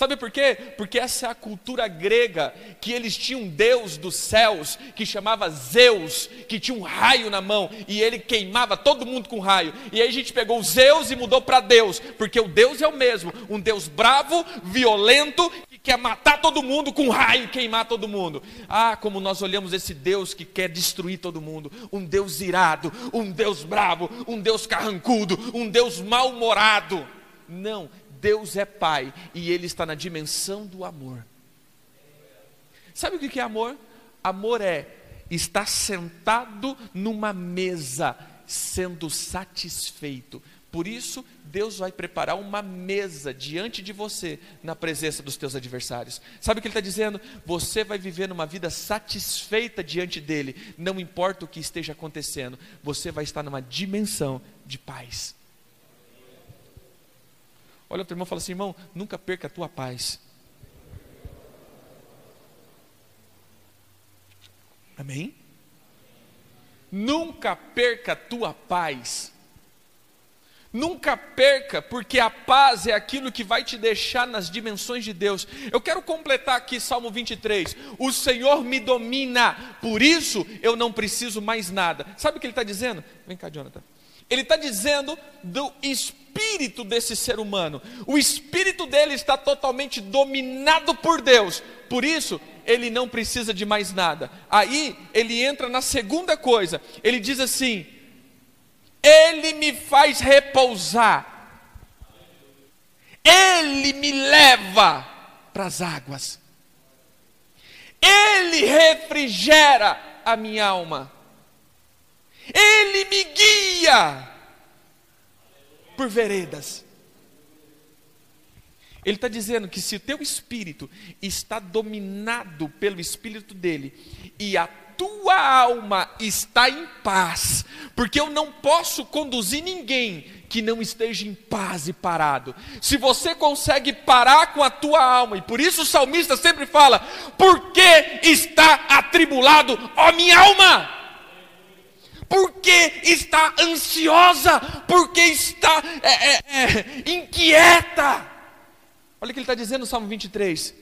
Sabe por quê? Porque essa é a cultura grega, que eles tinham um deus dos céus, que chamava Zeus, que tinha um raio na mão, e ele queimava todo mundo com raio. E aí a gente pegou Zeus e mudou para Deus, porque o Deus é o mesmo, um Deus bravo, violento, que quer matar todo mundo com raio queimar todo mundo. Ah, como nós olhamos esse Deus que quer destruir todo mundo, um Deus irado, um Deus bravo, um Deus carrancudo, um Deus mal-humorado. Não, Deus é Pai e Ele está na dimensão do amor. Sabe o que é amor? Amor é estar sentado numa mesa, sendo satisfeito. Por isso, Deus vai preparar uma mesa diante de você, na presença dos teus adversários. Sabe o que Ele está dizendo? Você vai viver numa vida satisfeita diante dEle, não importa o que esteja acontecendo, você vai estar numa dimensão de paz. Olha o teu irmão e fala assim: irmão, nunca perca a tua paz. Amém? Nunca perca a tua paz. Nunca perca, porque a paz é aquilo que vai te deixar nas dimensões de Deus. Eu quero completar aqui Salmo 23. O Senhor me domina, por isso eu não preciso mais nada. Sabe o que ele está dizendo? Vem cá, Jonathan. Ele está dizendo do espírito desse ser humano. O espírito dele está totalmente dominado por Deus. Por isso, ele não precisa de mais nada. Aí, ele entra na segunda coisa. Ele diz assim: Ele me faz repousar. Ele me leva para as águas. Ele refrigera a minha alma. Ele me guia por veredas. Ele está dizendo que se o teu espírito está dominado pelo espírito dele e a tua alma está em paz, porque eu não posso conduzir ninguém que não esteja em paz e parado. Se você consegue parar com a tua alma, e por isso o salmista sempre fala: Por que está atribulado, ó minha alma? Porque está ansiosa, porque está é, é, é, inquieta. Olha o que ele está dizendo no Salmo 23.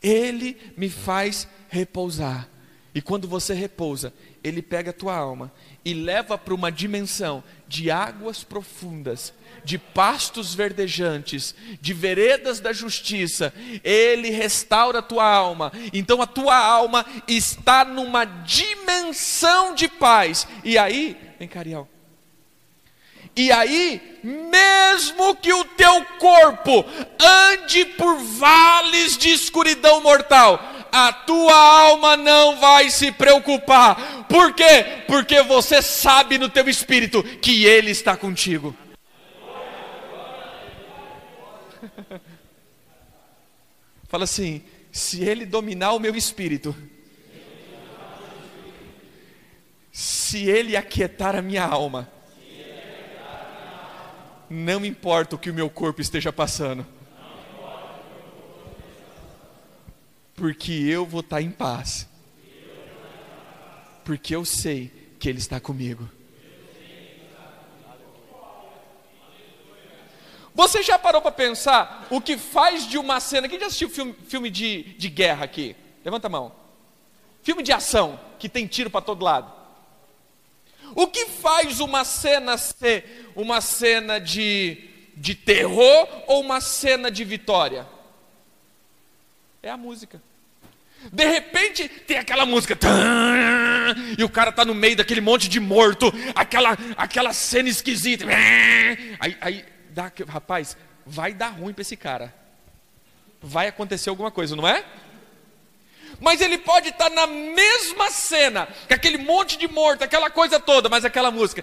Ele me faz repousar. E quando você repousa, ele pega a tua alma e leva para uma dimensão de águas profundas, de pastos verdejantes, de veredas da justiça, ele restaura a tua alma. Então a tua alma está numa dimensão de paz. E aí, vem Cariel. E aí, mesmo que o teu corpo ande por vales de escuridão mortal, a tua alma não vai se preocupar. Por quê? Porque você sabe no teu espírito que Ele está contigo. Fala assim: se Ele dominar o meu espírito, se Ele aquietar a minha alma, não importa o que o meu corpo esteja passando porque eu vou estar em paz. Porque eu sei que Ele está comigo. Você já parou para pensar o que faz de uma cena? Quem já assistiu filme, filme de, de guerra aqui? Levanta a mão. Filme de ação, que tem tiro para todo lado. O que faz uma cena ser uma cena de, de terror ou uma cena de vitória? É a música. De repente tem aquela música, e o cara está no meio daquele monte de morto, aquela, aquela cena esquisita. Aí, aí dá, rapaz, vai dar ruim para esse cara. Vai acontecer alguma coisa, não é? Mas ele pode estar tá na mesma cena, com aquele monte de morto, aquela coisa toda, mas aquela música.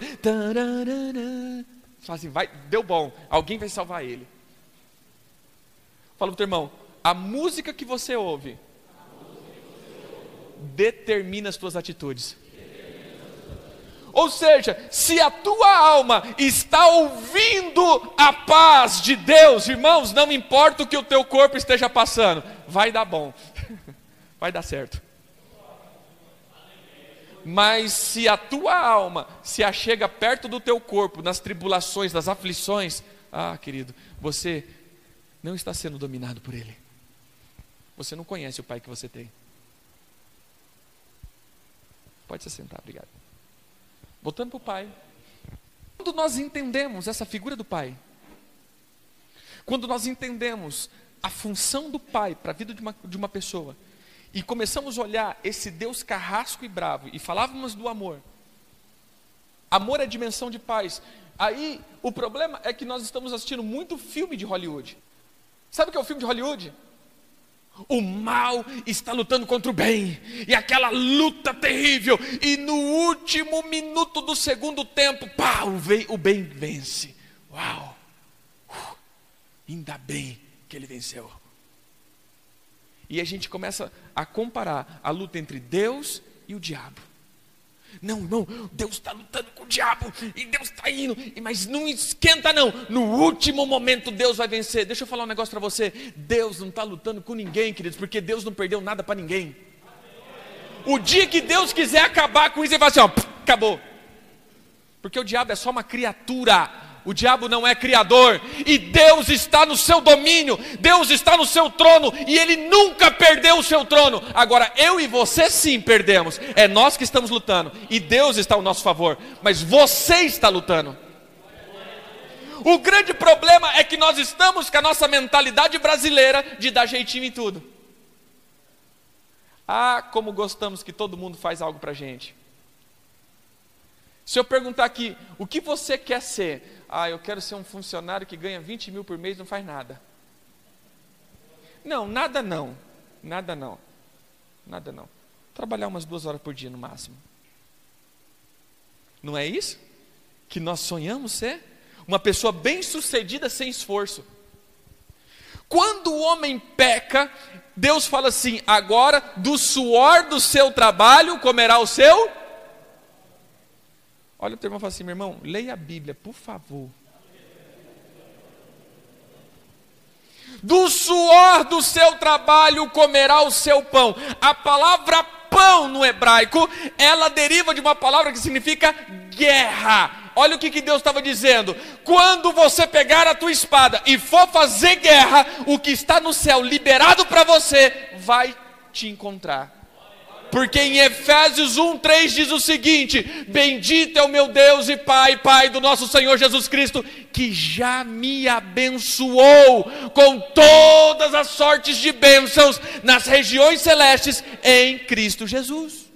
Fala assim, vai, deu bom, alguém vai salvar ele. Fala para o teu irmão, a música que você ouve determina as tuas atitudes. Ou seja, se a tua alma está ouvindo a paz de Deus, irmãos, não importa o que o teu corpo esteja passando, vai dar bom, vai dar certo. Mas se a tua alma se achega perto do teu corpo, nas tribulações, nas aflições, ah, querido, você não está sendo dominado por ele. Você não conhece o pai que você tem. Pode se sentar, obrigado. Voltando para o pai. Quando nós entendemos essa figura do pai, quando nós entendemos a função do pai para a vida de uma, de uma pessoa, e começamos a olhar esse Deus carrasco e bravo, e falávamos do amor, amor é dimensão de paz. Aí o problema é que nós estamos assistindo muito filme de Hollywood. Sabe o que é o filme de Hollywood? O mal está lutando contra o bem, e aquela luta terrível, e no último minuto do segundo tempo, o bem vence. Uau! Uh, ainda bem que ele venceu. E a gente começa a comparar a luta entre Deus e o diabo. Não, irmão, Deus está lutando com o diabo e Deus está indo, mas não esquenta, não. No último momento, Deus vai vencer. Deixa eu falar um negócio para você: Deus não está lutando com ninguém, queridos, porque Deus não perdeu nada para ninguém. O dia que Deus quiser acabar com isso, ele vai assim: ó, acabou. Porque o diabo é só uma criatura o diabo não é criador, e Deus está no seu domínio, Deus está no seu trono, e ele nunca perdeu o seu trono. Agora, eu e você sim perdemos, é nós que estamos lutando, e Deus está ao nosso favor, mas você está lutando. O grande problema é que nós estamos com a nossa mentalidade brasileira de dar jeitinho em tudo. Ah, como gostamos que todo mundo faz algo para gente. Se eu perguntar aqui, o que você quer ser? Ah, eu quero ser um funcionário que ganha 20 mil por mês, não faz nada. Não, nada não. Nada não. Nada não. Trabalhar umas duas horas por dia no máximo. Não é isso? Que nós sonhamos ser? Uma pessoa bem sucedida sem esforço. Quando o homem peca, Deus fala assim: agora do suor do seu trabalho comerá o seu Olha o teu irmão e fala assim, meu irmão, leia a Bíblia, por favor. Do suor do seu trabalho comerá o seu pão. A palavra pão no hebraico, ela deriva de uma palavra que significa guerra. Olha o que, que Deus estava dizendo. Quando você pegar a tua espada e for fazer guerra, o que está no céu liberado para você vai te encontrar. Porque em Efésios 1:3 diz o seguinte: Bendito é o meu Deus e Pai, Pai do nosso Senhor Jesus Cristo, que já me abençoou com todas as sortes de bênçãos nas regiões celestes em Cristo Jesus.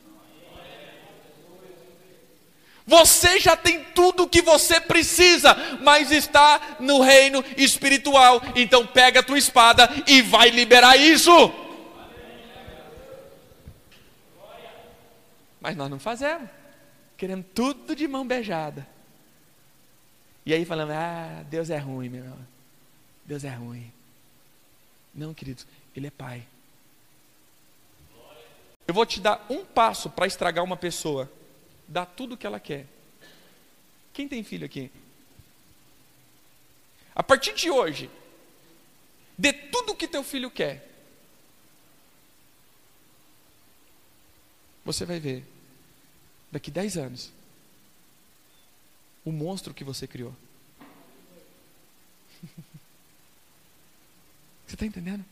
Você já tem tudo o que você precisa, mas está no reino espiritual. Então pega a tua espada e vai liberar isso. Mas nós não fazemos. Queremos tudo de mão beijada. E aí falando, ah, Deus é ruim, meu irmão. Deus é ruim. Não, queridos, Ele é Pai. Eu vou te dar um passo para estragar uma pessoa. Dá tudo o que ela quer. Quem tem filho aqui? A partir de hoje, dê tudo o que teu filho quer. Você vai ver daqui 10 anos, o monstro que você criou. Você está entendendo?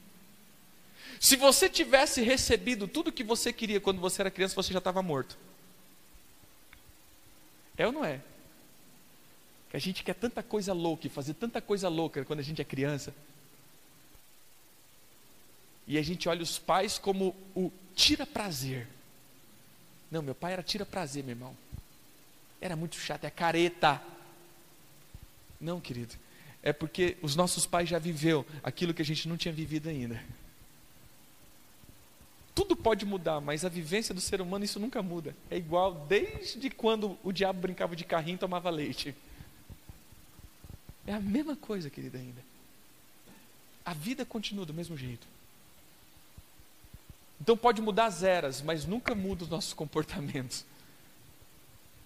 Se você tivesse recebido tudo que você queria quando você era criança, você já estava morto. É ou não é? A gente quer tanta coisa louca e fazer tanta coisa louca quando a gente é criança. E a gente olha os pais como o tira prazer. Não, meu pai era tira prazer, meu irmão. Era muito chato, é careta. Não, querido. É porque os nossos pais já viveu aquilo que a gente não tinha vivido ainda. Tudo pode mudar, mas a vivência do ser humano isso nunca muda. É igual desde quando o diabo brincava de carrinho e tomava leite. É a mesma coisa, querida, ainda. A vida continua do mesmo jeito. Então pode mudar as eras, mas nunca muda os nossos comportamentos.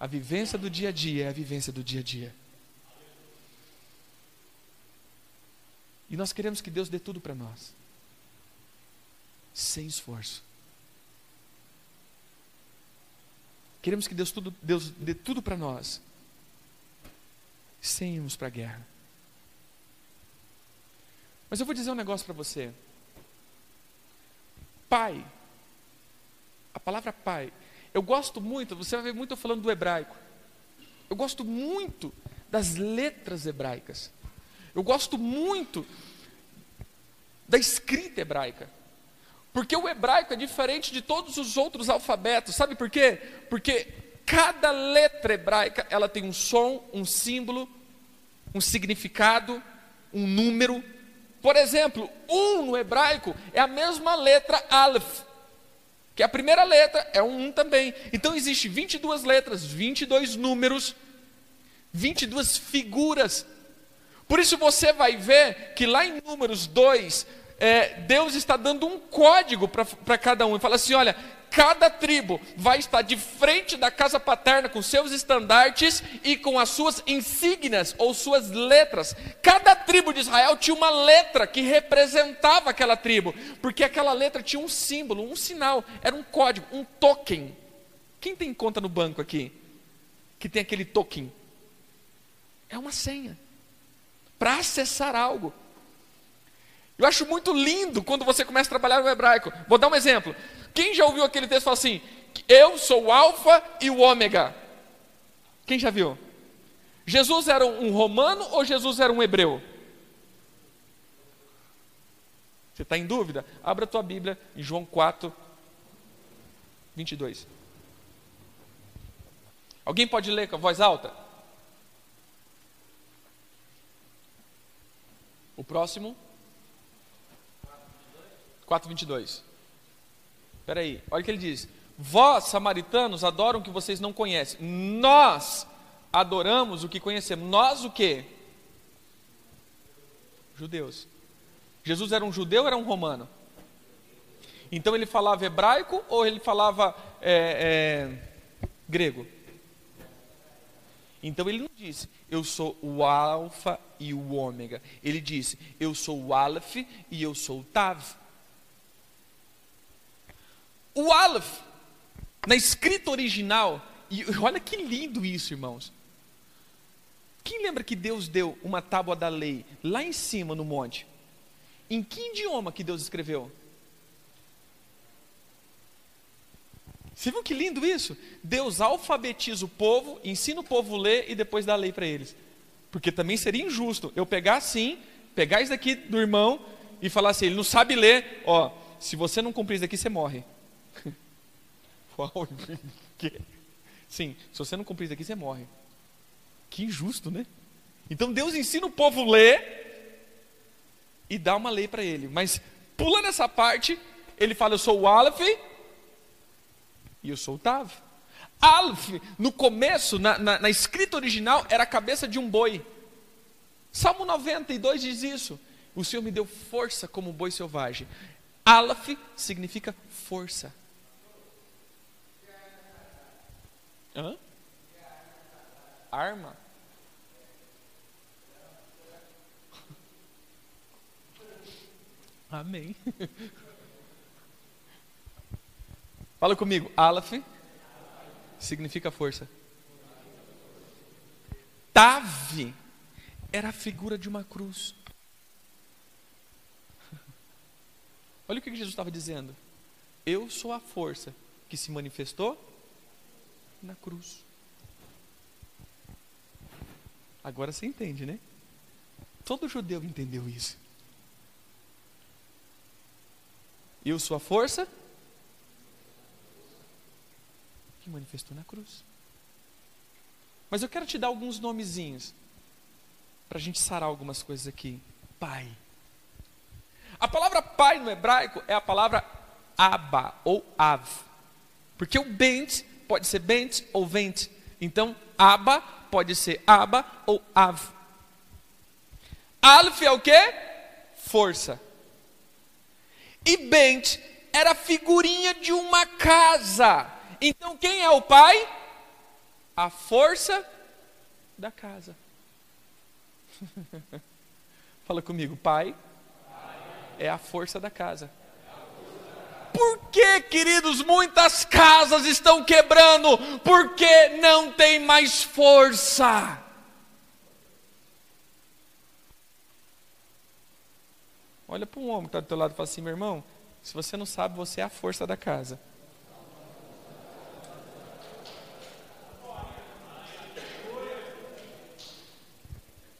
A vivência do dia a dia é a vivência do dia a dia. E nós queremos que Deus dê tudo para nós, sem esforço. Queremos que Deus, tudo, Deus dê tudo para nós, sem irmos para a guerra. Mas eu vou dizer um negócio para você. Pai, a palavra pai, eu gosto muito, você vai ver muito eu falando do hebraico. Eu gosto muito das letras hebraicas. Eu gosto muito da escrita hebraica. Porque o hebraico é diferente de todos os outros alfabetos. Sabe por quê? Porque cada letra hebraica, ela tem um som, um símbolo, um significado, um número. Por exemplo, um no hebraico é a mesma letra Aleph, que a primeira letra é um um também. Então existe 22 letras, 22 números, 22 figuras. Por isso você vai ver que lá em Números 2, é, Deus está dando um código para cada um. Ele fala assim: olha, cada tribo vai estar de frente da casa paterna com seus estandartes e com as suas insígnias ou suas letras. Cada tribo de Israel tinha uma letra que representava aquela tribo, porque aquela letra tinha um símbolo, um sinal, era um código, um token. Quem tem conta no banco aqui? Que tem aquele token? É uma senha para acessar algo. Eu acho muito lindo quando você começa a trabalhar no hebraico. Vou dar um exemplo. Quem já ouviu aquele texto fala assim: Eu sou o Alfa e o Ômega? Quem já viu? Jesus era um romano ou Jesus era um hebreu? Você está em dúvida? Abra a tua Bíblia em João 4, 22. Alguém pode ler com a voz alta? O próximo? 4,22. Espera aí, olha o que ele diz. Vós, samaritanos, adoram o que vocês não conhecem. Nós adoramos o que conhecemos. Nós o que? Judeus. Jesus era um judeu ou era um romano? Então ele falava hebraico ou ele falava é, é, grego? Então ele não disse, eu sou o alfa e o ômega. Ele disse, eu sou o Aleph e eu sou o Tav. O Aleph, na escrita original, e olha que lindo isso, irmãos. Quem lembra que Deus deu uma tábua da lei lá em cima no monte? Em que idioma que Deus escreveu? Você viu que lindo isso? Deus alfabetiza o povo, ensina o povo a ler e depois dá a lei para eles. Porque também seria injusto eu pegar assim, pegar isso daqui do irmão e falar assim: ele não sabe ler, ó, se você não cumprir isso aqui, você morre. Uau, que? Sim, se você não cumprir isso aqui, você morre. Que injusto, né? Então Deus ensina o povo a ler e dá uma lei para ele. Mas pulando essa parte, ele fala: Eu sou o Aleph e eu sou o Tav. Aleph, no começo, na, na, na escrita original, era a cabeça de um boi. Salmo 92 diz isso. O Senhor me deu força como um boi selvagem. Aleph significa força. Hã? Arma? Amém. Fala comigo. Aleph significa força. Tave era a figura de uma cruz. Olha o que Jesus estava dizendo. Eu sou a força que se manifestou na cruz. Agora você entende, né? Todo judeu entendeu isso. Eu sou a força que manifestou na cruz. Mas eu quero te dar alguns nomezinhos para a gente sarar algumas coisas aqui. Pai. A palavra pai no hebraico é a palavra Abba ou Av. Porque o Bent pode ser bent ou vent. Então, aba pode ser aba ou av. Alf é o que? Força. E bent era a figurinha de uma casa. Então, quem é o pai? A força da casa. Fala comigo, pai, pai é a força da casa. Por que, queridos, muitas casas estão quebrando? Porque não tem mais força. Olha para um homem que está do teu lado e fala assim, meu irmão, se você não sabe, você é a força da casa.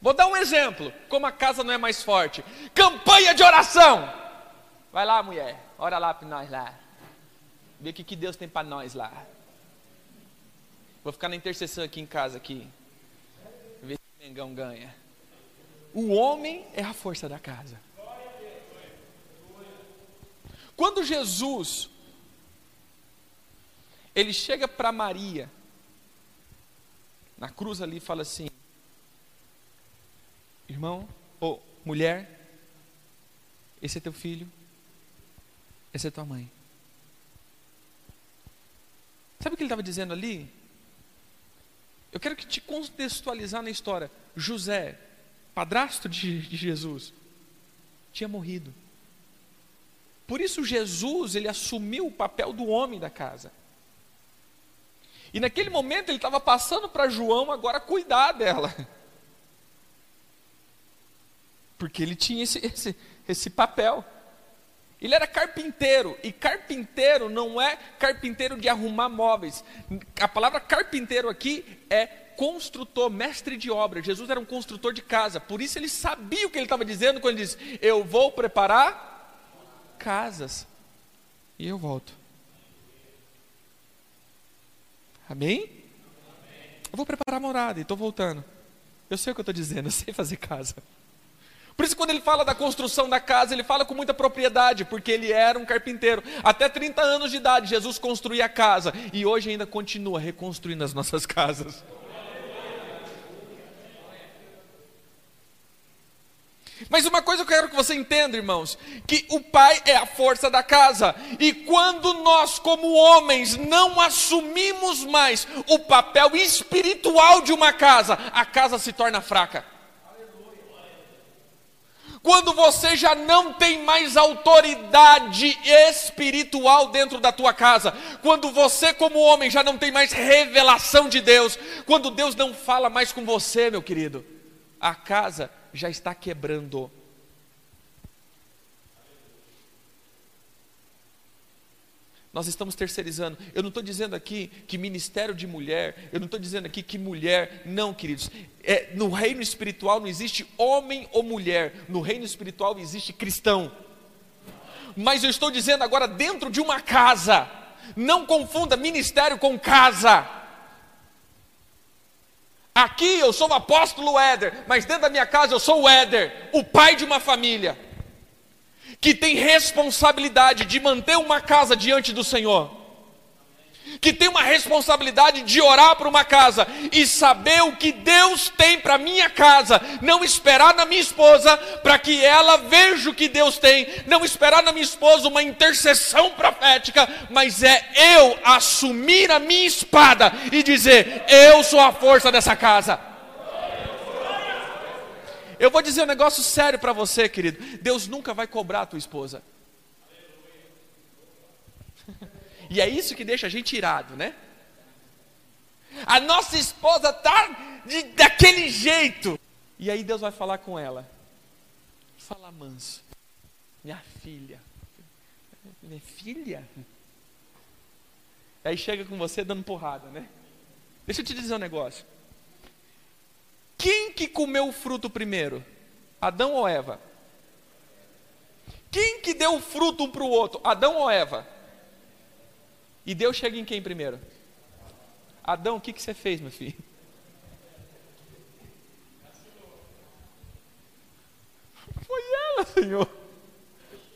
Vou dar um exemplo, como a casa não é mais forte. Campanha de oração. Vai lá, mulher, ora lá para nós lá. Vê o que, que Deus tem para nós lá. Vou ficar na intercessão aqui em casa aqui. Ver se o Mengão ganha. O homem é a força da casa. Quando Jesus ele chega para Maria na cruz ali e fala assim: Irmão, ou mulher, esse é teu filho, essa é tua mãe. Sabe o que ele estava dizendo ali? Eu quero que te contextualizar na história. José, padrasto de, de Jesus, tinha morrido. Por isso Jesus, ele assumiu o papel do homem da casa. E naquele momento ele estava passando para João agora cuidar dela. Porque ele tinha esse, esse, esse papel. Ele era carpinteiro, e carpinteiro não é carpinteiro de arrumar móveis. A palavra carpinteiro aqui é construtor, mestre de obra. Jesus era um construtor de casa, por isso ele sabia o que ele estava dizendo quando ele disse: Eu vou preparar casas e eu volto. Amém? Eu vou preparar a morada e estou voltando. Eu sei o que eu estou dizendo, eu sei fazer casa. Por isso, quando ele fala da construção da casa, ele fala com muita propriedade, porque ele era um carpinteiro. Até 30 anos de idade, Jesus construía a casa e hoje ainda continua reconstruindo as nossas casas. Mas uma coisa eu quero que você entenda, irmãos, que o pai é a força da casa, e quando nós, como homens, não assumimos mais o papel espiritual de uma casa, a casa se torna fraca. Quando você já não tem mais autoridade espiritual dentro da tua casa, quando você, como homem, já não tem mais revelação de Deus, quando Deus não fala mais com você, meu querido, a casa já está quebrando. Nós estamos terceirizando. Eu não estou dizendo aqui que ministério de mulher, eu não estou dizendo aqui que mulher, não, queridos. É, no reino espiritual não existe homem ou mulher, no reino espiritual existe cristão. Mas eu estou dizendo agora dentro de uma casa, não confunda ministério com casa. Aqui eu sou o apóstolo Éder, mas dentro da minha casa eu sou o Éder, o pai de uma família, que tem responsabilidade de manter uma casa diante do Senhor que tem uma responsabilidade de orar para uma casa e saber o que Deus tem para minha casa, não esperar na minha esposa para que ela veja o que Deus tem, não esperar na minha esposa uma intercessão profética, mas é eu assumir a minha espada e dizer: eu sou a força dessa casa. Eu vou dizer um negócio sério para você, querido. Deus nunca vai cobrar a tua esposa. E é isso que deixa a gente irado, né? A nossa esposa tá de, daquele jeito. E aí Deus vai falar com ela. Fala manso. Minha filha. Minha filha? Aí chega com você dando porrada, né? Deixa eu te dizer um negócio. Quem que comeu o fruto primeiro? Adão ou Eva? Quem que deu o fruto um para o outro? Adão ou Eva? E Deus chega em quem primeiro? Adão, o que, que você fez, meu filho? Foi ela, Senhor.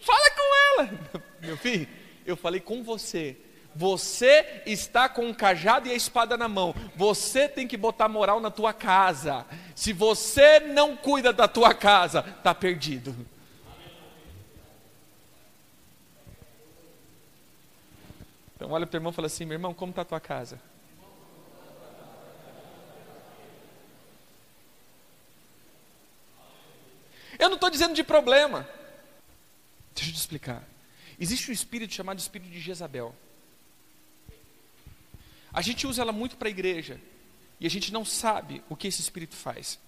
Fala com ela. Meu filho, eu falei com você. Você está com o cajado e a espada na mão. Você tem que botar moral na tua casa. Se você não cuida da tua casa, está perdido. Então olha para o irmão e fala assim, meu irmão, como está a tua casa? Eu não estou dizendo de problema. Deixa eu te explicar. Existe um espírito chamado espírito de Jezabel. A gente usa ela muito para a igreja. E a gente não sabe o que esse espírito faz.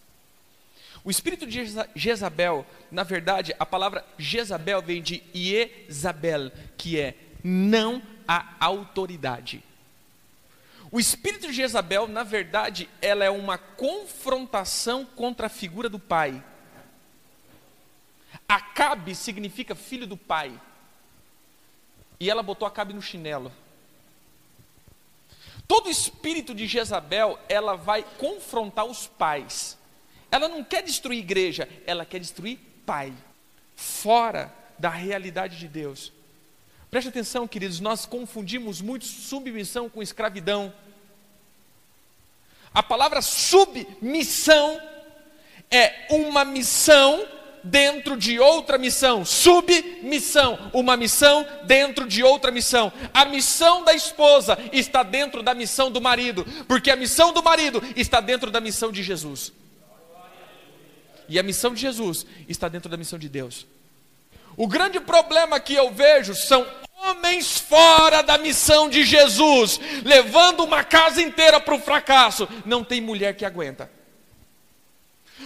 O espírito de Jezabel, na verdade, a palavra Jezabel vem de Iezabel, que é não a autoridade. O espírito de Jezabel, na verdade, ela é uma confrontação contra a figura do pai. Acabe significa filho do pai. E ela botou Acabe no chinelo. Todo espírito de Jezabel, ela vai confrontar os pais. Ela não quer destruir igreja, ela quer destruir pai. Fora da realidade de Deus. Preste atenção, queridos, nós confundimos muito submissão com escravidão. A palavra submissão é uma missão dentro de outra missão. Submissão, uma missão dentro de outra missão. A missão da esposa está dentro da missão do marido, porque a missão do marido está dentro da missão de Jesus. E a missão de Jesus está dentro da missão de Deus. O grande problema que eu vejo são homens fora da missão de Jesus, levando uma casa inteira para o fracasso. Não tem mulher que aguenta.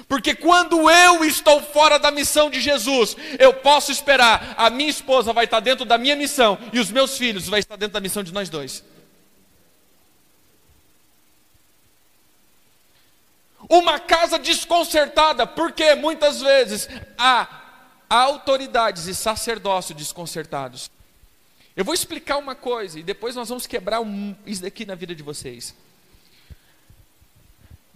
Porque quando eu estou fora da missão de Jesus, eu posso esperar, a minha esposa vai estar dentro da minha missão e os meus filhos vão estar dentro da missão de nós dois. Uma casa desconcertada, porque muitas vezes há autoridades e sacerdócio desconcertados. Eu vou explicar uma coisa e depois nós vamos quebrar um, isso daqui na vida de vocês.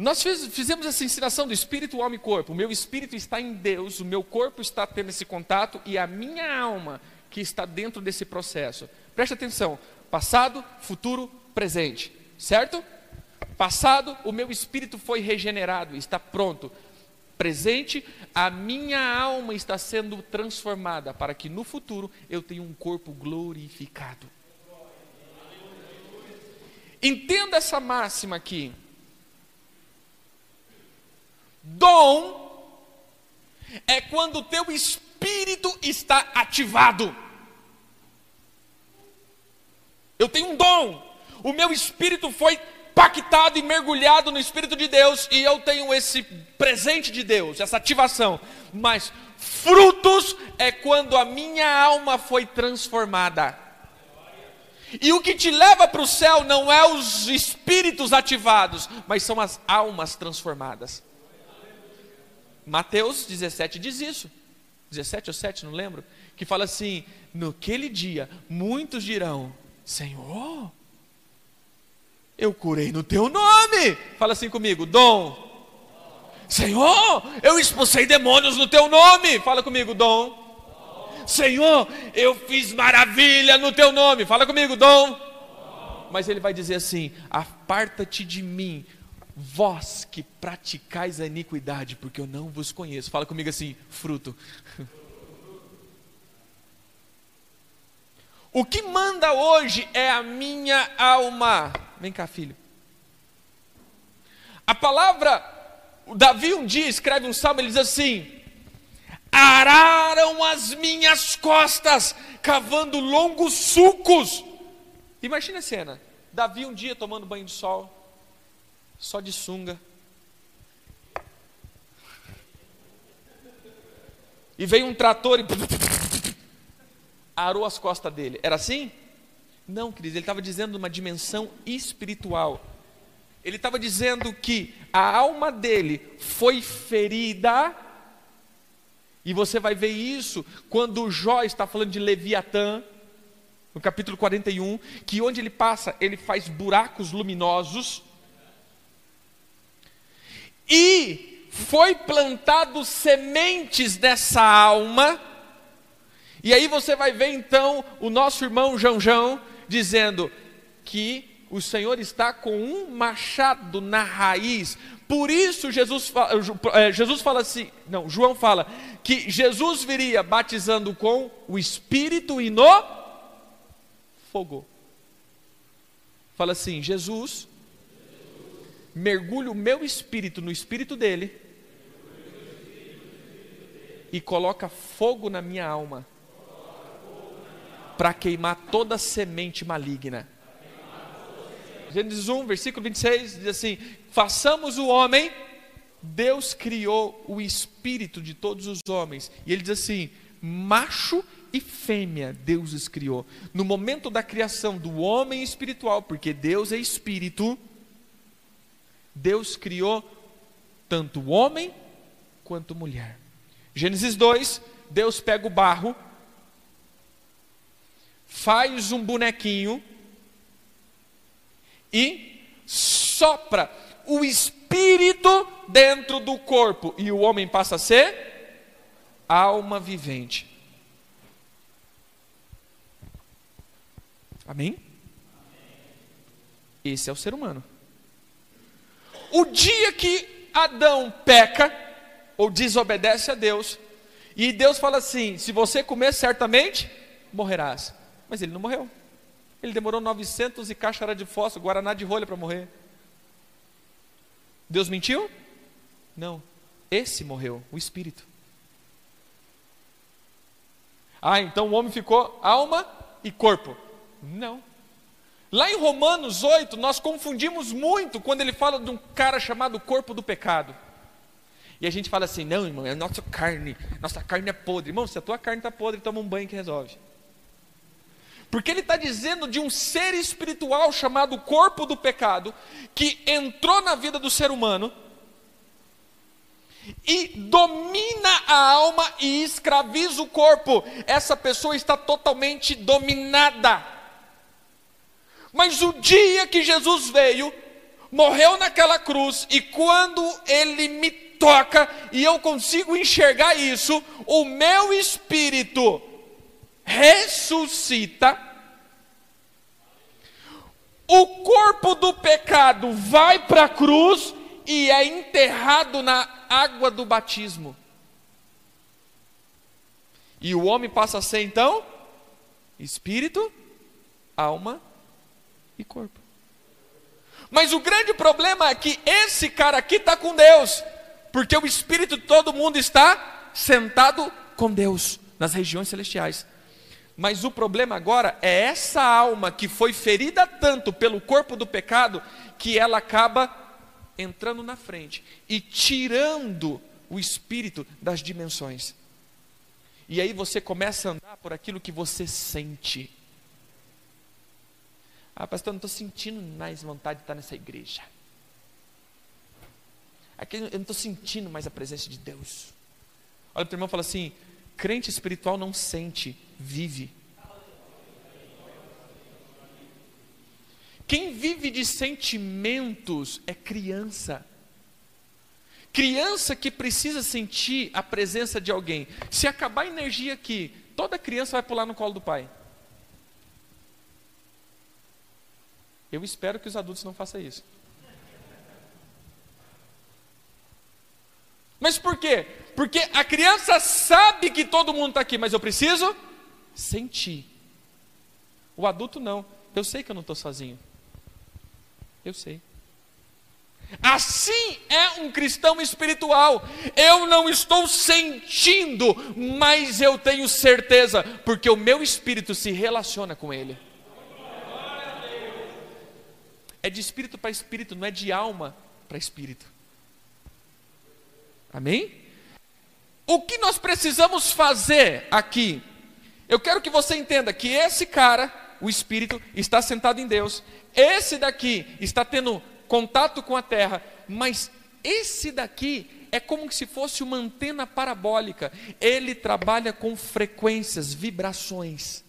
Nós fiz, fizemos essa ensinação do espírito, alma e corpo. O meu espírito está em Deus, o meu corpo está tendo esse contato e a minha alma que está dentro desse processo. Preste atenção: passado, futuro, presente. Certo? Passado, o meu espírito foi regenerado, está pronto presente, a minha alma está sendo transformada para que no futuro eu tenha um corpo glorificado. Entenda essa máxima aqui. Dom é quando o teu espírito está ativado. Eu tenho um dom. O meu espírito foi pactado e mergulhado no Espírito de Deus e eu tenho esse presente de Deus, essa ativação. Mas frutos é quando a minha alma foi transformada. E o que te leva para o céu não é os espíritos ativados, mas são as almas transformadas. Mateus 17 diz isso. 17 ou 7, não lembro. Que fala assim: Naquele dia, muitos dirão: Senhor, eu curei no teu nome. Fala assim comigo, dom. Senhor, eu expulsei demônios no teu nome. Fala comigo, dom. Senhor, eu fiz maravilha no teu nome. Fala comigo, dom. Mas ele vai dizer assim: aparta-te de mim, vós que praticais a iniquidade, porque eu não vos conheço. Fala comigo assim: fruto. O que manda hoje é a minha alma. Vem cá, filho. A palavra, Davi um dia escreve um salmo, ele diz assim: araram as minhas costas, cavando longos sulcos. Imagina a cena: Davi um dia tomando banho de sol, só de sunga. E veio um trator e arou as costas dele. Era assim? Não, querido, ele estava dizendo uma dimensão espiritual. Ele estava dizendo que a alma dele foi ferida, e você vai ver isso quando Jó está falando de Leviatã, no capítulo 41, que onde ele passa, ele faz buracos luminosos, e foi plantado sementes dessa alma, e aí você vai ver então o nosso irmão João João dizendo que o Senhor está com um machado na raiz. Por isso Jesus fala, eh, Jesus fala assim, não, João fala que Jesus viria batizando com o Espírito e no fogo. Fala assim, Jesus mergulha o meu espírito no espírito dele e coloca fogo na minha alma para queimar toda semente maligna. Gênesis 1, versículo 26 diz assim: Façamos o homem Deus criou o espírito de todos os homens. E ele diz assim: macho e fêmea Deus os criou. No momento da criação do homem espiritual, porque Deus é espírito, Deus criou tanto homem quanto mulher. Gênesis 2, Deus pega o barro, faz um bonequinho e sopra o espírito dentro do corpo, e o homem passa a ser alma vivente. Amém? Esse é o ser humano. O dia que Adão peca, ou desobedece a Deus, e Deus fala assim: se você comer, certamente morrerás. Mas ele não morreu. Ele demorou 900 e caixara de fósforo, guaraná de rolha para morrer. Deus mentiu? Não. Esse morreu, o espírito. Ah, então o homem ficou alma e corpo. Não. Lá em Romanos 8, nós confundimos muito quando ele fala de um cara chamado corpo do pecado. E a gente fala assim: não, irmão, é nossa carne, nossa carne é podre. Irmão, se a tua carne está podre, toma um banho que resolve. Porque ele está dizendo de um ser espiritual chamado corpo do pecado, que entrou na vida do ser humano e domina a alma e escraviza o corpo. Essa pessoa está totalmente dominada. Mas o dia que Jesus veio, morreu naquela cruz, e quando ele me toca e eu consigo enxergar isso, o meu espírito ressuscita. O corpo do pecado vai para a cruz e é enterrado na água do batismo. E o homem passa a ser então espírito, alma e corpo. Mas o grande problema é que esse cara aqui está com Deus, porque o espírito de todo mundo está sentado com Deus nas regiões celestiais. Mas o problema agora é essa alma que foi ferida tanto pelo corpo do pecado que ela acaba entrando na frente e tirando o espírito das dimensões. E aí você começa a andar por aquilo que você sente. Ah, pastor, eu não estou sentindo mais vontade de estar nessa igreja. Aqui eu não estou sentindo mais a presença de Deus. Olha o irmão e fala assim: crente espiritual não sente, vive. Quem vive de sentimentos é criança. Criança que precisa sentir a presença de alguém. Se acabar a energia aqui, toda criança vai pular no colo do pai. Eu espero que os adultos não façam isso. Mas por quê? Porque a criança sabe que todo mundo está aqui, mas eu preciso sentir. O adulto não. Eu sei que eu não estou sozinho. Eu sei. Assim é um cristão espiritual. Eu não estou sentindo, mas eu tenho certeza, porque o meu espírito se relaciona com ele. É de espírito para espírito, não é de alma para espírito. Amém? O que nós precisamos fazer aqui? Eu quero que você entenda que esse cara, o espírito, está sentado em Deus. Esse daqui está tendo contato com a terra, mas esse daqui é como se fosse uma antena parabólica. Ele trabalha com frequências, vibrações.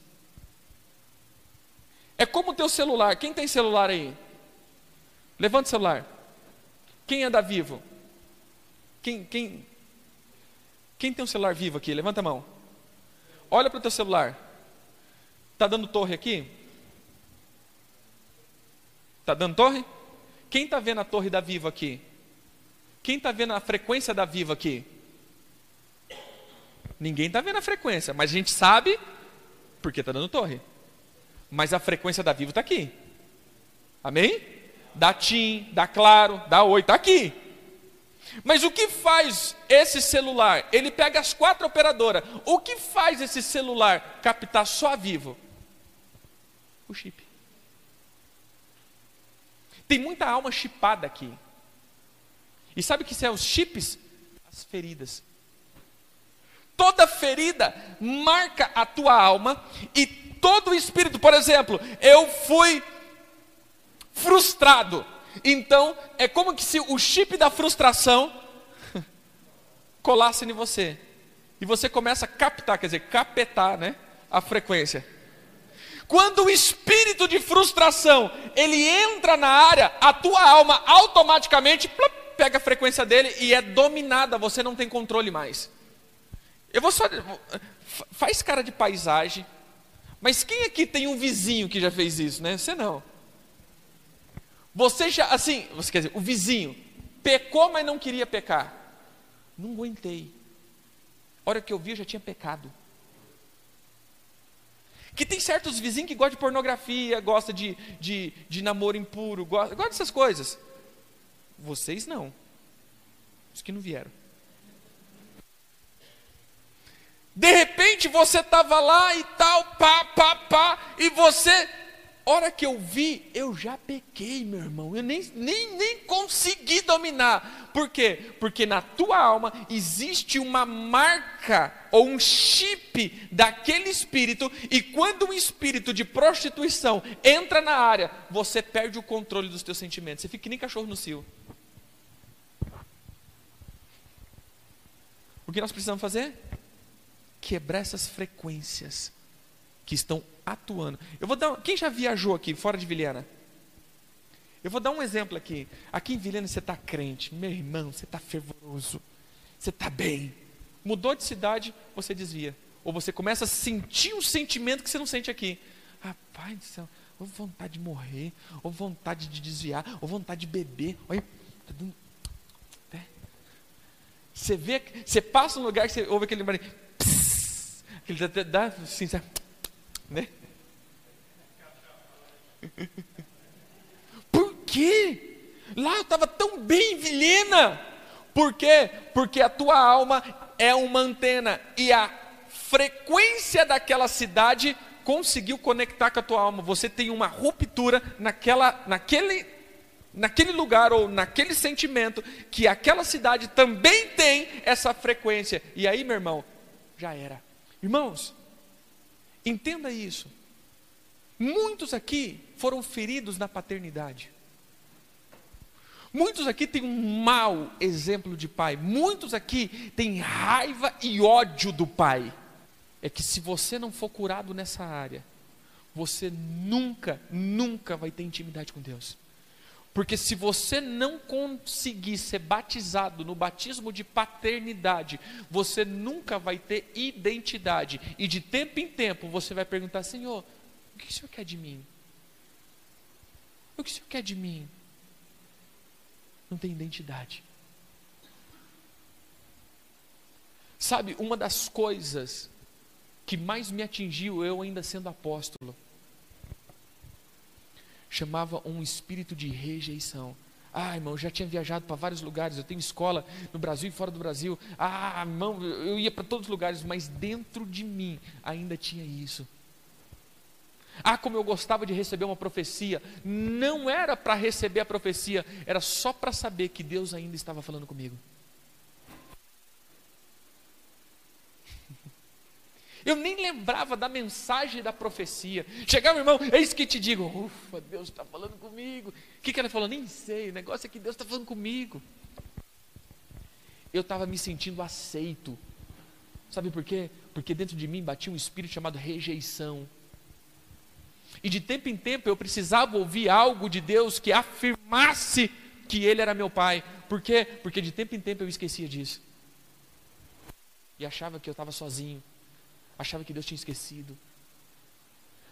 É como o teu celular. Quem tem celular aí? Levanta o celular. Quem anda vivo? Quem, quem, quem tem um celular vivo aqui? Levanta a mão. Olha para o teu celular. Está dando torre aqui? Está dando torre? Quem está vendo a torre da Vivo aqui? Quem está vendo a frequência da Vivo aqui? Ninguém está vendo a frequência, mas a gente sabe porque está dando torre. Mas a frequência da Vivo está aqui. Amém? Da TIM, da Claro, da Oi, está aqui. Mas o que faz esse celular? Ele pega as quatro operadoras. O que faz esse celular captar só a Vivo? O chip. Tem muita alma chipada aqui. E sabe o que são os chips? As feridas. Toda ferida marca a tua alma e todo o espírito, por exemplo, eu fui frustrado. Então, é como que se o chip da frustração colasse em você. E você começa a captar, quer dizer, capetar, né? A frequência. Quando o espírito de frustração, ele entra na área, a tua alma automaticamente plop, pega a frequência dele e é dominada, você não tem controle mais. Eu vou só faz cara de paisagem. Mas quem aqui tem um vizinho que já fez isso, né? Você não. Você já, assim, você quer dizer, o vizinho pecou, mas não queria pecar. Não aguentei. A hora que eu vi, eu já tinha pecado. Que tem certos vizinhos que gostam de pornografia, gosta de, de, de namoro impuro, gosta, dessas coisas. Vocês não. Os que não vieram. De repente você estava lá e tal, pá, pá, pá, e você hora que eu vi, eu já pequei, meu irmão. Eu nem, nem, nem consegui dominar. Por quê? Porque na tua alma existe uma marca ou um chip daquele espírito, e quando um espírito de prostituição entra na área, você perde o controle dos teus sentimentos. Você fica que nem cachorro no cio. O que nós precisamos fazer? Quebrar essas frequências que estão atuando. Eu vou dar, quem já viajou aqui fora de Vilhena? Eu vou dar um exemplo aqui. Aqui em Vilhena você está crente, meu irmão, você está fervoroso, você está bem. Mudou de cidade, você desvia. Ou você começa a sentir um sentimento que você não sente aqui. Rapaz do céu, ou vontade de morrer, ou vontade de desviar, ou vontade de beber. Olha, tá dando... é. Você vê, você passa num lugar que você ouve aquele barulho, aquele dá, dá assim, sabe? Né? Por quê? Lá eu estava tão bem, Vilhena. Por quê? Porque a tua alma é uma antena e a frequência daquela cidade conseguiu conectar com a tua alma. Você tem uma ruptura naquela, naquele, naquele lugar ou naquele sentimento que aquela cidade também tem essa frequência. E aí, meu irmão, já era. Irmãos, Entenda isso. Muitos aqui foram feridos na paternidade. Muitos aqui têm um mau exemplo de pai. Muitos aqui têm raiva e ódio do pai. É que se você não for curado nessa área, você nunca, nunca vai ter intimidade com Deus. Porque se você não conseguir ser batizado no batismo de paternidade, você nunca vai ter identidade. E de tempo em tempo você vai perguntar: Senhor, o que o Senhor quer de mim? O que o Senhor quer de mim? Não tem identidade. Sabe, uma das coisas que mais me atingiu, eu ainda sendo apóstolo, chamava um espírito de rejeição. Ah, irmão, já tinha viajado para vários lugares, eu tenho escola no Brasil e fora do Brasil. Ah, irmão, eu ia para todos os lugares, mas dentro de mim ainda tinha isso. Ah, como eu gostava de receber uma profecia. Não era para receber a profecia, era só para saber que Deus ainda estava falando comigo. Eu nem lembrava da mensagem da profecia. Chegava irmão, eis que te digo, ufa, Deus está falando comigo. O que, que ela falou? Nem sei, o negócio é que Deus está falando comigo. Eu estava me sentindo aceito. Sabe por quê? Porque dentro de mim batia um espírito chamado rejeição. E de tempo em tempo eu precisava ouvir algo de Deus que afirmasse que Ele era meu Pai. Por quê? Porque de tempo em tempo eu esquecia disso. E achava que eu estava sozinho achava que Deus tinha esquecido.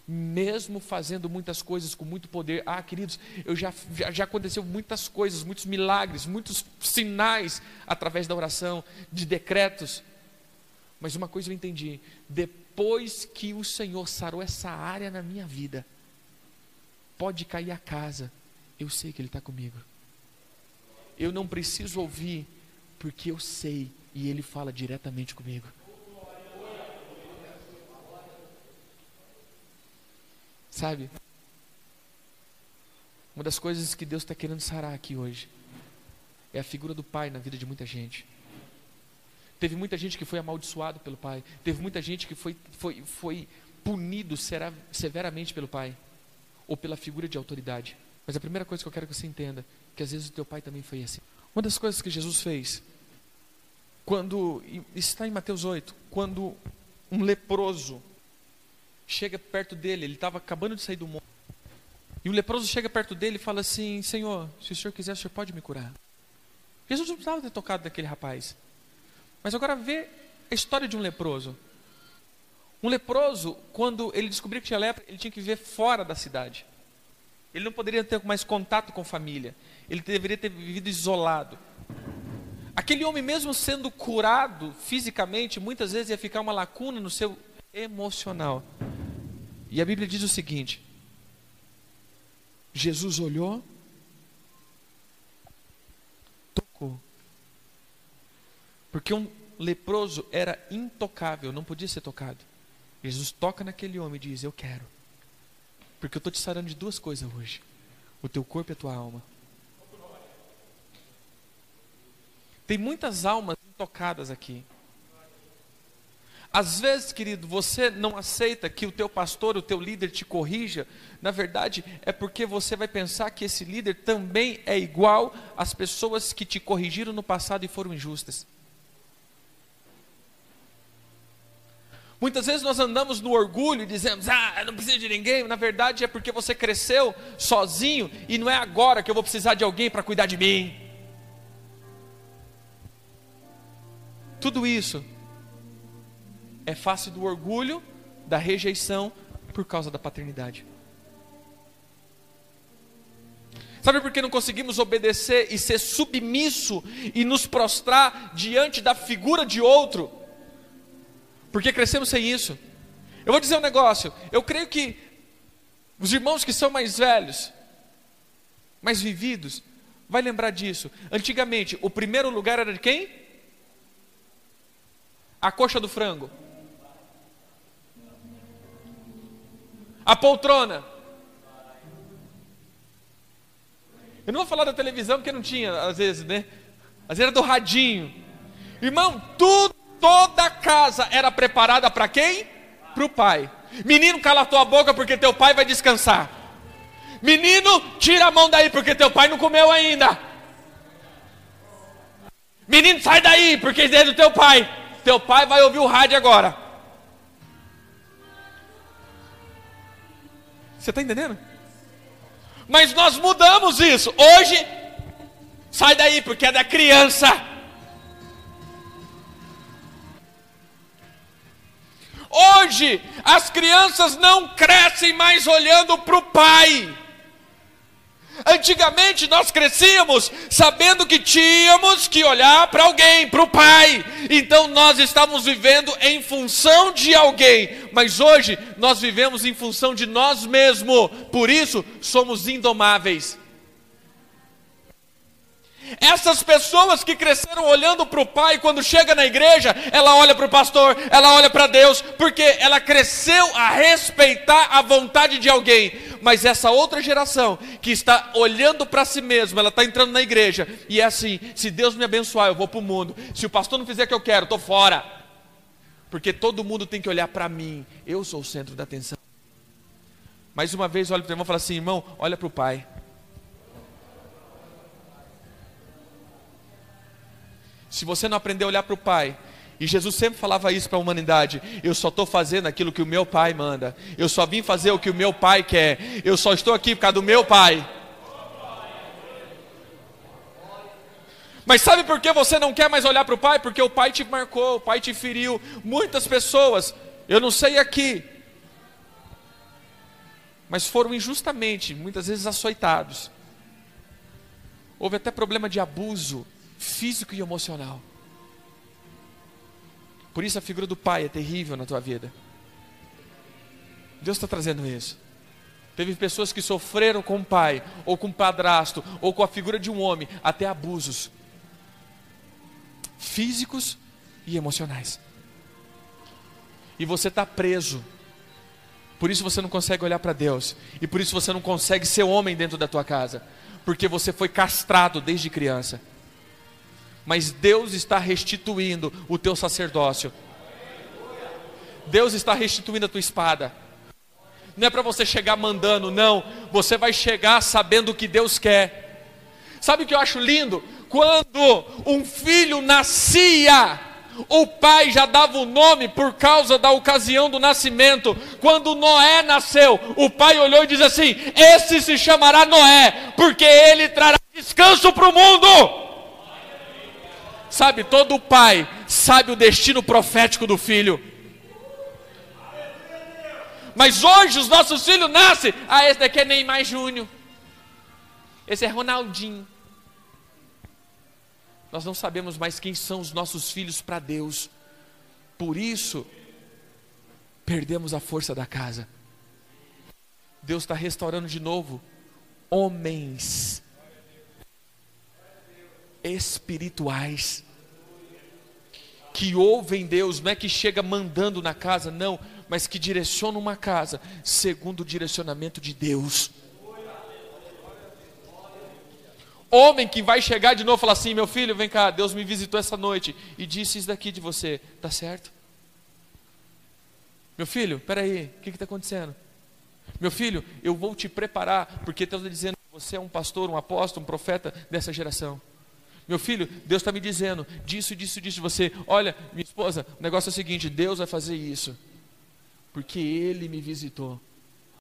Mesmo fazendo muitas coisas com muito poder, ah, queridos, eu já, já, já aconteceu muitas coisas, muitos milagres, muitos sinais através da oração, de decretos. Mas uma coisa eu entendi: depois que o Senhor sarou essa área na minha vida, pode cair a casa, eu sei que Ele está comigo. Eu não preciso ouvir, porque eu sei e Ele fala diretamente comigo. Sabe? Uma das coisas que Deus está querendo sarar aqui hoje é a figura do pai na vida de muita gente. Teve muita gente que foi amaldiçoado pelo pai. Teve muita gente que foi, foi, foi punido severamente pelo pai. Ou pela figura de autoridade. Mas a primeira coisa que eu quero que você entenda, que às vezes o teu pai também foi assim. Uma das coisas que Jesus fez, quando, está em Mateus 8, quando um leproso chega perto dele, ele estava acabando de sair do monte, e o leproso chega perto dele e fala assim: Senhor, se o senhor quiser, o senhor pode me curar. Jesus não precisava ter tocado naquele rapaz. Mas agora vê a história de um leproso. Um leproso, quando ele descobriu que tinha lepra, ele tinha que viver fora da cidade. Ele não poderia ter mais contato com família. Ele deveria ter vivido isolado. Aquele homem, mesmo sendo curado fisicamente, muitas vezes ia ficar uma lacuna no seu emocional. E a Bíblia diz o seguinte: Jesus olhou, tocou. Porque um leproso era intocável, não podia ser tocado. Jesus toca naquele homem e diz: Eu quero. Porque eu estou te sarando de duas coisas hoje: o teu corpo e a tua alma. Tem muitas almas intocadas aqui. Às vezes, querido, você não aceita que o teu pastor, o teu líder te corrija. Na verdade, é porque você vai pensar que esse líder também é igual às pessoas que te corrigiram no passado e foram injustas. Muitas vezes nós andamos no orgulho e dizemos: Ah, eu não preciso de ninguém. Na verdade, é porque você cresceu sozinho e não é agora que eu vou precisar de alguém para cuidar de mim. Tudo isso é face do orgulho, da rejeição por causa da paternidade. Sabe por que não conseguimos obedecer e ser submisso e nos prostrar diante da figura de outro? Porque crescemos sem isso. Eu vou dizer um negócio. Eu creio que os irmãos que são mais velhos, mais vividos, vai lembrar disso. Antigamente, o primeiro lugar era de quem? A coxa do frango. A poltrona. Eu não vou falar da televisão porque não tinha, às vezes, né? Às vezes era do radinho. Irmão, tudo Toda a casa era preparada para quem? Para o pai. Menino, cala tua boca porque teu pai vai descansar. Menino, tira a mão daí porque teu pai não comeu ainda. Menino, sai daí porque é do teu pai. Teu pai vai ouvir o rádio agora. Você está entendendo? Mas nós mudamos isso. Hoje, sai daí porque é da criança. Hoje, as crianças não crescem mais olhando para o pai. Antigamente nós crescíamos sabendo que tínhamos que olhar para alguém, para o pai. Então nós estávamos vivendo em função de alguém, mas hoje nós vivemos em função de nós mesmos. Por isso somos indomáveis. Essas pessoas que cresceram olhando para o pai, quando chega na igreja, ela olha para o pastor, ela olha para Deus, porque ela cresceu a respeitar a vontade de alguém. Mas essa outra geração que está olhando para si mesma, ela está entrando na igreja e é assim: se Deus me abençoar, eu vou para o mundo. Se o pastor não fizer o que eu quero, estou fora. Porque todo mundo tem que olhar para mim. Eu sou o centro da atenção. Mais uma vez, olha para o irmão e fala assim: irmão, olha para o pai. Se você não aprender a olhar para o Pai, e Jesus sempre falava isso para a humanidade: eu só estou fazendo aquilo que o meu Pai manda, eu só vim fazer o que o meu Pai quer, eu só estou aqui por causa do meu Pai. Mas sabe por que você não quer mais olhar para o Pai? Porque o Pai te marcou, o Pai te feriu. Muitas pessoas, eu não sei aqui, mas foram injustamente, muitas vezes açoitados. Houve até problema de abuso físico e emocional. Por isso a figura do pai é terrível na tua vida. Deus está trazendo isso. Teve pessoas que sofreram com o pai, ou com o padrasto, ou com a figura de um homem, até abusos físicos e emocionais. E você está preso. Por isso você não consegue olhar para Deus. E por isso você não consegue ser homem dentro da tua casa. Porque você foi castrado desde criança. Mas Deus está restituindo o teu sacerdócio. Deus está restituindo a tua espada. Não é para você chegar mandando, não. Você vai chegar sabendo o que Deus quer. Sabe o que eu acho lindo? Quando um filho nascia, o pai já dava o nome por causa da ocasião do nascimento. Quando Noé nasceu, o pai olhou e disse assim: Esse se chamará Noé, porque ele trará descanso para o mundo. Sabe, todo pai sabe o destino profético do filho. Mas hoje os nossos filhos nascem. Ah, esse daqui é Neymar Júnior. Esse é Ronaldinho. Nós não sabemos mais quem são os nossos filhos para Deus. Por isso, perdemos a força da casa. Deus está restaurando de novo homens espirituais que ouvem Deus, não é que chega mandando na casa, não, mas que direciona uma casa segundo o direcionamento de Deus. Homem que vai chegar de novo e falar assim: meu filho, vem cá, Deus me visitou essa noite e disse isso daqui de você, tá certo? Meu filho, peraí, o que está acontecendo? Meu filho, eu vou te preparar, porque Deus está dizendo que você é um pastor, um apóstolo, um profeta dessa geração. Meu filho, Deus está me dizendo disso, disso, disso. Você, olha, minha esposa, o negócio é o seguinte: Deus vai fazer isso, porque Ele me visitou.